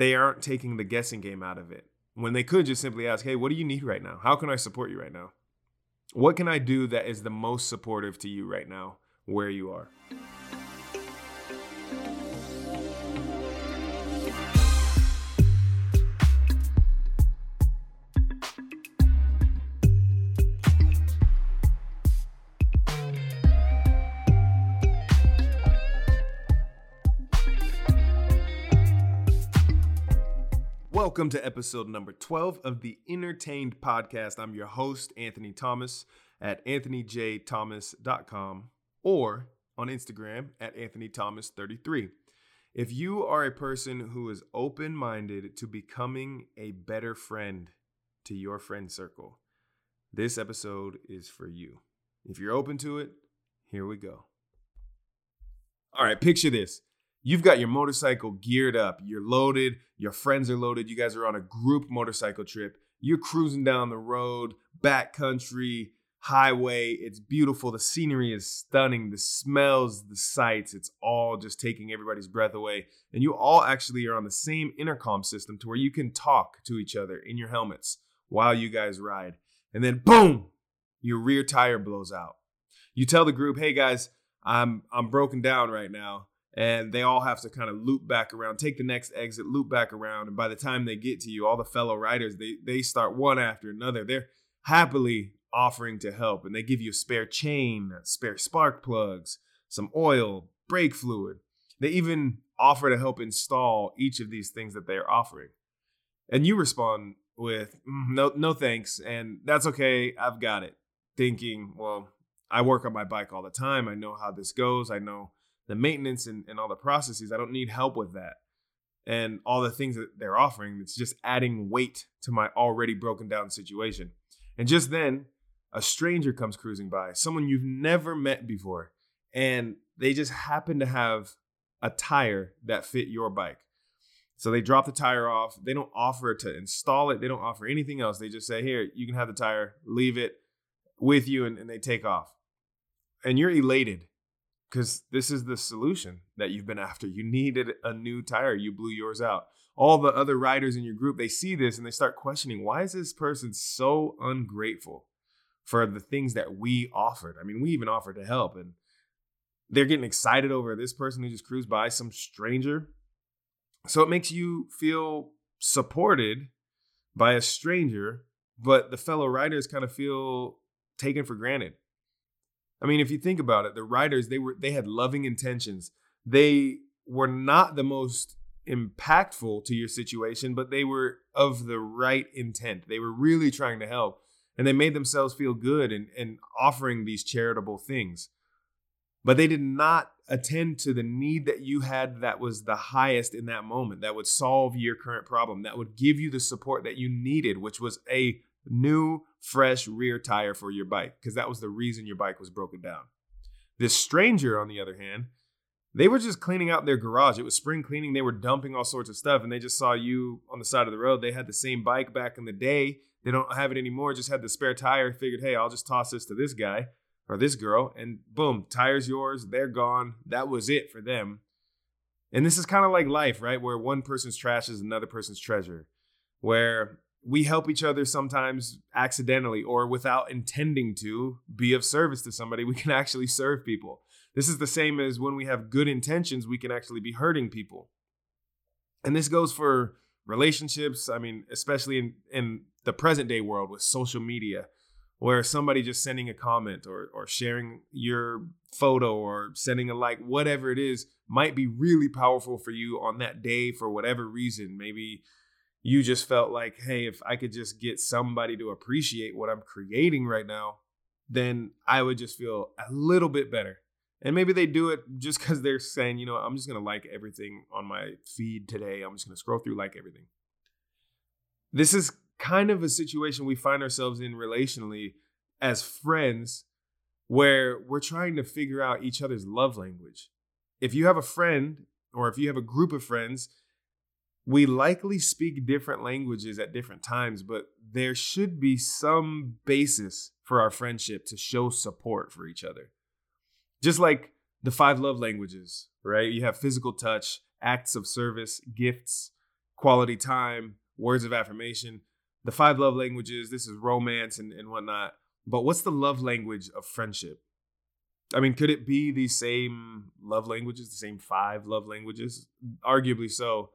they aren't taking the guessing game out of it when they could just simply ask, hey, what do you need right now? How can I support you right now? What can I do that is the most supportive to you right now, where you are? Welcome to episode number 12 of the Entertained Podcast. I'm your host, Anthony Thomas, at anthonyjthomas.com or on Instagram at anthonythomas33. If you are a person who is open minded to becoming a better friend to your friend circle, this episode is for you. If you're open to it, here we go. All right, picture this You've got your motorcycle geared up, you're loaded, your friends are loaded, you guys are on a group motorcycle trip. You're cruising down the road, backcountry, highway. It's beautiful. The scenery is stunning. The smells, the sights, it's all just taking everybody's breath away. And you all actually are on the same intercom system to where you can talk to each other in your helmets while you guys ride. And then boom, your rear tire blows out. You tell the group, "Hey guys, I'm I'm broken down right now and they all have to kind of loop back around, take the next exit, loop back around, and by the time they get to you, all the fellow riders they they start one after another. They're happily offering to help, and they give you a spare chain, spare spark plugs, some oil, brake fluid. They even offer to help install each of these things that they're offering, and you respond with mm, no no thanks, and that's okay. I've got it. Thinking, well, I work on my bike all the time. I know how this goes. I know the maintenance and, and all the processes. I don't need help with that. And all the things that they're offering, it's just adding weight to my already broken down situation. And just then, a stranger comes cruising by, someone you've never met before, and they just happen to have a tire that fit your bike. So they drop the tire off. They don't offer to install it. They don't offer anything else. They just say, Here, you can have the tire, leave it with you, and, and they take off. And you're elated because this is the solution that you've been after. You needed a new tire, you blew yours out. All the other riders in your group, they see this and they start questioning why is this person so ungrateful for the things that we offered? I mean, we even offered to help, and they're getting excited over this person who just cruised by, some stranger. So it makes you feel supported by a stranger, but the fellow riders kind of feel taken for granted. I mean, if you think about it, the writers they were they had loving intentions. They were not the most impactful to your situation, but they were of the right intent. They were really trying to help, and they made themselves feel good and, and offering these charitable things. But they did not attend to the need that you had that was the highest in that moment, that would solve your current problem, that would give you the support that you needed, which was a new, fresh rear tire for your bike because that was the reason your bike was broken down. This stranger, on the other hand, they were just cleaning out their garage. It was spring cleaning. They were dumping all sorts of stuff, and they just saw you on the side of the road. They had the same bike back in the day. They don't have it anymore. Just had the spare tire. Figured, hey, I'll just toss this to this guy or this girl, and boom, tire's yours. They're gone. That was it for them. And this is kind of like life, right? Where one person's trash is another person's treasure. Where we help each other sometimes accidentally or without intending to be of service to somebody. We can actually serve people. This is the same as when we have good intentions, we can actually be hurting people. And this goes for relationships. I mean, especially in, in the present day world with social media, where somebody just sending a comment or, or sharing your photo or sending a like, whatever it is, might be really powerful for you on that day for whatever reason. Maybe you just felt like, hey, if I could just get somebody to appreciate what I'm creating right now, then I would just feel a little bit better. And maybe they do it just because they're saying, you know, I'm just going to like everything on my feed today. I'm just going to scroll through, like everything. This is kind of a situation we find ourselves in relationally as friends where we're trying to figure out each other's love language. If you have a friend or if you have a group of friends we likely speak different languages at different times, but there should be some basis for our friendship to show support for each other. Just like the five love languages, right? You have physical touch, acts of service, gifts, quality time, words of affirmation. The five love languages, this is romance and, and whatnot. But what's the love language of friendship? I mean, could it be the same love languages, the same five love languages? Arguably so.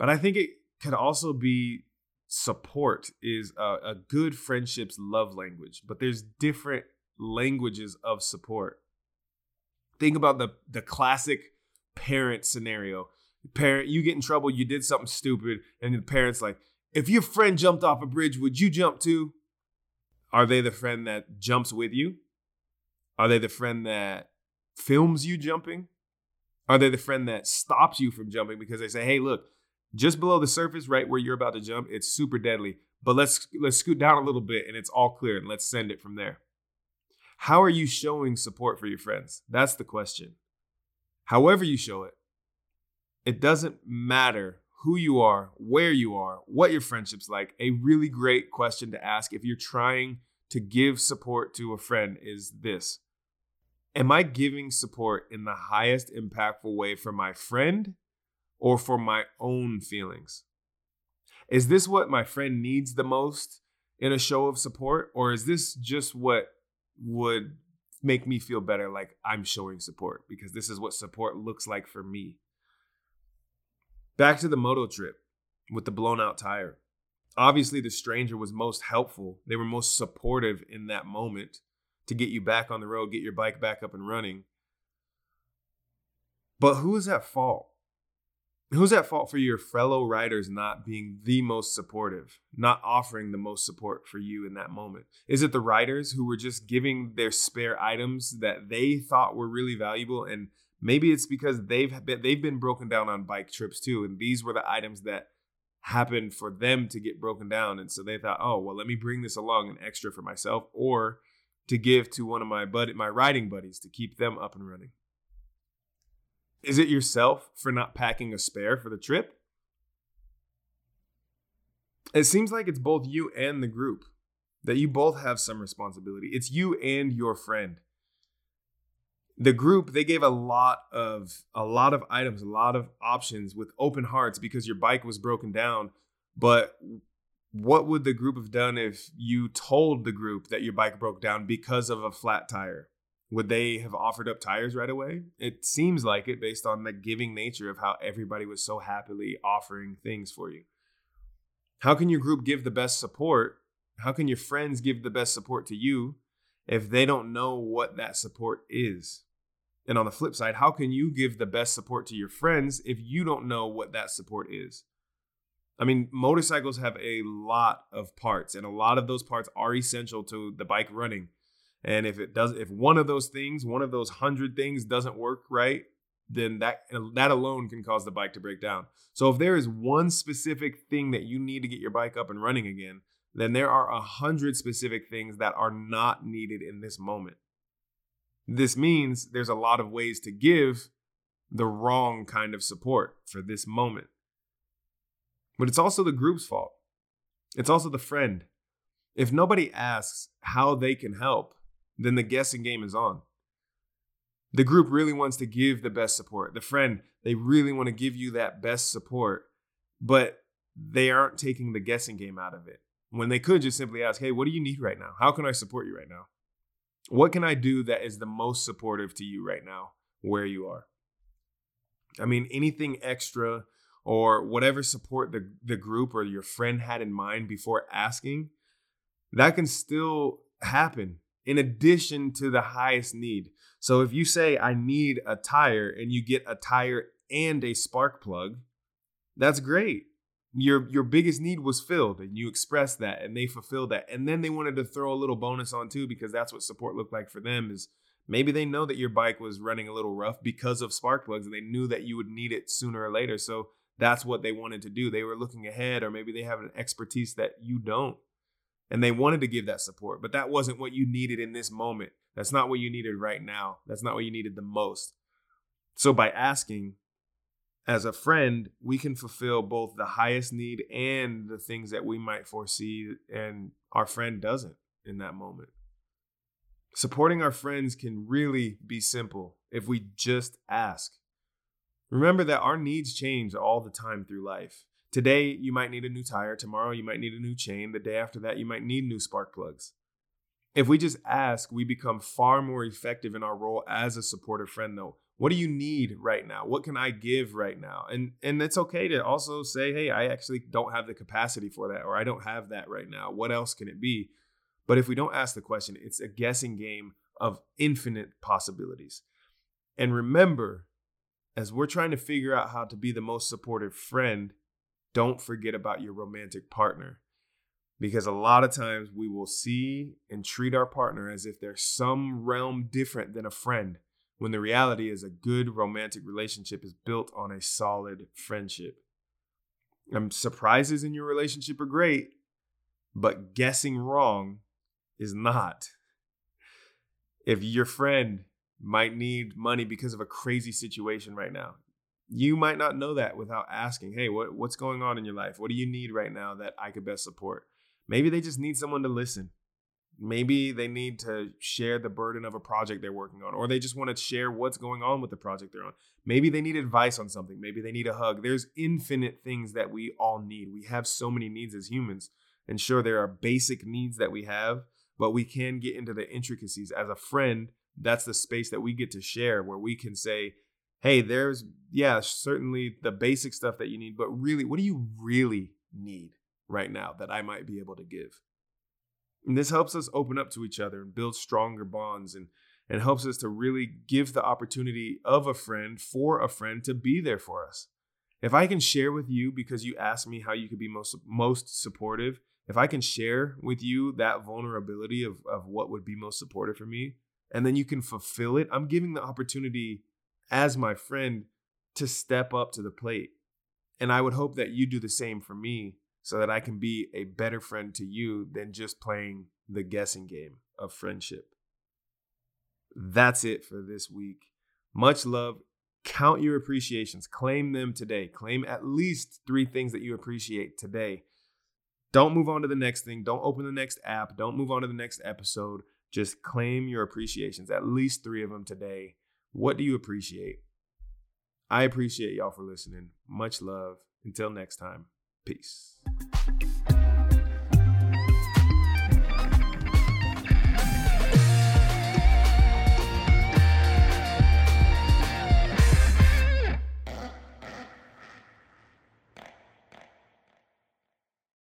But I think it could also be support is a, a good friendship's love language, but there's different languages of support. Think about the the classic parent scenario. Parent, you get in trouble, you did something stupid, and the parent's like, if your friend jumped off a bridge, would you jump too? Are they the friend that jumps with you? Are they the friend that films you jumping? Are they the friend that stops you from jumping because they say, hey, look, just below the surface, right where you're about to jump, it's super deadly. But let's let's scoot down a little bit and it's all clear and let's send it from there. How are you showing support for your friends? That's the question. However you show it, it doesn't matter who you are, where you are, what your friendship's like. A really great question to ask if you're trying to give support to a friend is this Am I giving support in the highest impactful way for my friend or for my own feelings? Is this what my friend needs the most in a show of support? Or is this just what would make me feel better like I'm showing support because this is what support looks like for me? Back to the moto trip with the blown out tire. Obviously, the stranger was most helpful. They were most supportive in that moment to get you back on the road, get your bike back up and running. But who is at fault? Who's at fault for your fellow riders not being the most supportive, not offering the most support for you in that moment? Is it the riders who were just giving their spare items that they thought were really valuable and maybe it's because they've been, they've been broken down on bike trips too and these were the items that happened for them to get broken down and so they thought, "Oh, well, let me bring this along an extra for myself or to give to one of my buddy my riding buddies to keep them up and running." Is it yourself for not packing a spare for the trip? It seems like it's both you and the group, that you both have some responsibility. It's you and your friend. The group, they gave a lot of a lot of items, a lot of options with open hearts because your bike was broken down. But what would the group have done if you told the group that your bike broke down because of a flat tire? Would they have offered up tires right away? It seems like it based on the giving nature of how everybody was so happily offering things for you. How can your group give the best support? How can your friends give the best support to you if they don't know what that support is? And on the flip side, how can you give the best support to your friends if you don't know what that support is? I mean, motorcycles have a lot of parts, and a lot of those parts are essential to the bike running. And if it does, if one of those things, one of those hundred things doesn't work right, then that that alone can cause the bike to break down. So if there is one specific thing that you need to get your bike up and running again, then there are a hundred specific things that are not needed in this moment. This means there's a lot of ways to give the wrong kind of support for this moment. But it's also the group's fault. It's also the friend. If nobody asks how they can help, then the guessing game is on. The group really wants to give the best support. The friend, they really want to give you that best support, but they aren't taking the guessing game out of it. When they could just simply ask, hey, what do you need right now? How can I support you right now? What can I do that is the most supportive to you right now, where you are? I mean, anything extra or whatever support the, the group or your friend had in mind before asking, that can still happen in addition to the highest need. So if you say, I need a tire, and you get a tire and a spark plug, that's great. Your your biggest need was filled and you expressed that and they fulfilled that. And then they wanted to throw a little bonus on too because that's what support looked like for them is maybe they know that your bike was running a little rough because of spark plugs and they knew that you would need it sooner or later. So that's what they wanted to do. They were looking ahead or maybe they have an expertise that you don't and they wanted to give that support, but that wasn't what you needed in this moment. That's not what you needed right now. That's not what you needed the most. So by asking as a friend, we can fulfill both the highest need and the things that we might foresee and our friend doesn't in that moment. Supporting our friends can really be simple if we just ask. Remember that our needs change all the time through life. Today, you might need a new tire. Tomorrow, you might need a new chain. The day after that, you might need new spark plugs. If we just ask, we become far more effective in our role as a supportive friend, though. What do you need right now? What can I give right now? And and it's okay to also say, hey, I actually don't have the capacity for that, or I don't have that right now. What else can it be? But if we don't ask the question, it's a guessing game of infinite possibilities. And remember, as we're trying to figure out how to be the most supportive friend, don't forget about your romantic partner. Because a lot of times we will see and treat our partner as if they're some realm different than a friend, when the reality is a good romantic relationship is built on a solid friendship. And surprises in your relationship are great, but guessing wrong is not. If your friend might need money because of a crazy situation right now, you might not know that without asking, hey, what, what's going on in your life? What do you need right now that I could best support? Maybe they just need someone to listen. Maybe they need to share the burden of a project they're working on, or they just want to share what's going on with the project they're on. Maybe they need advice on something. Maybe they need a hug. There's infinite things that we all need. We have so many needs as humans. And sure, there are basic needs that we have, but we can get into the intricacies. As a friend, that's the space that we get to share where we can say, hey, there's, yeah, certainly the basic stuff that you need, but really, what do you really need right now that I might be able to give? And this helps us open up to each other and build stronger bonds and, and helps us to really give the opportunity of a friend for a friend to be there for us. If I can share with you because you asked me how you could be most most supportive, if I can share with you that vulnerability of, of what would be most supportive for me, and then you can fulfill it, I'm giving the opportunity as my friend to step up to the plate. And I would hope that you do the same for me so that I can be a better friend to you than just playing the guessing game of friendship. That's it for this week. Much love. Count your appreciations. Claim them today. Claim at least three things that you appreciate today. Don't move on to the next thing. Don't open the next app. Don't move on to the next episode. Just claim your appreciations, at least three of them today. What do you appreciate? I appreciate y'all for listening. Much love. Until next time, peace.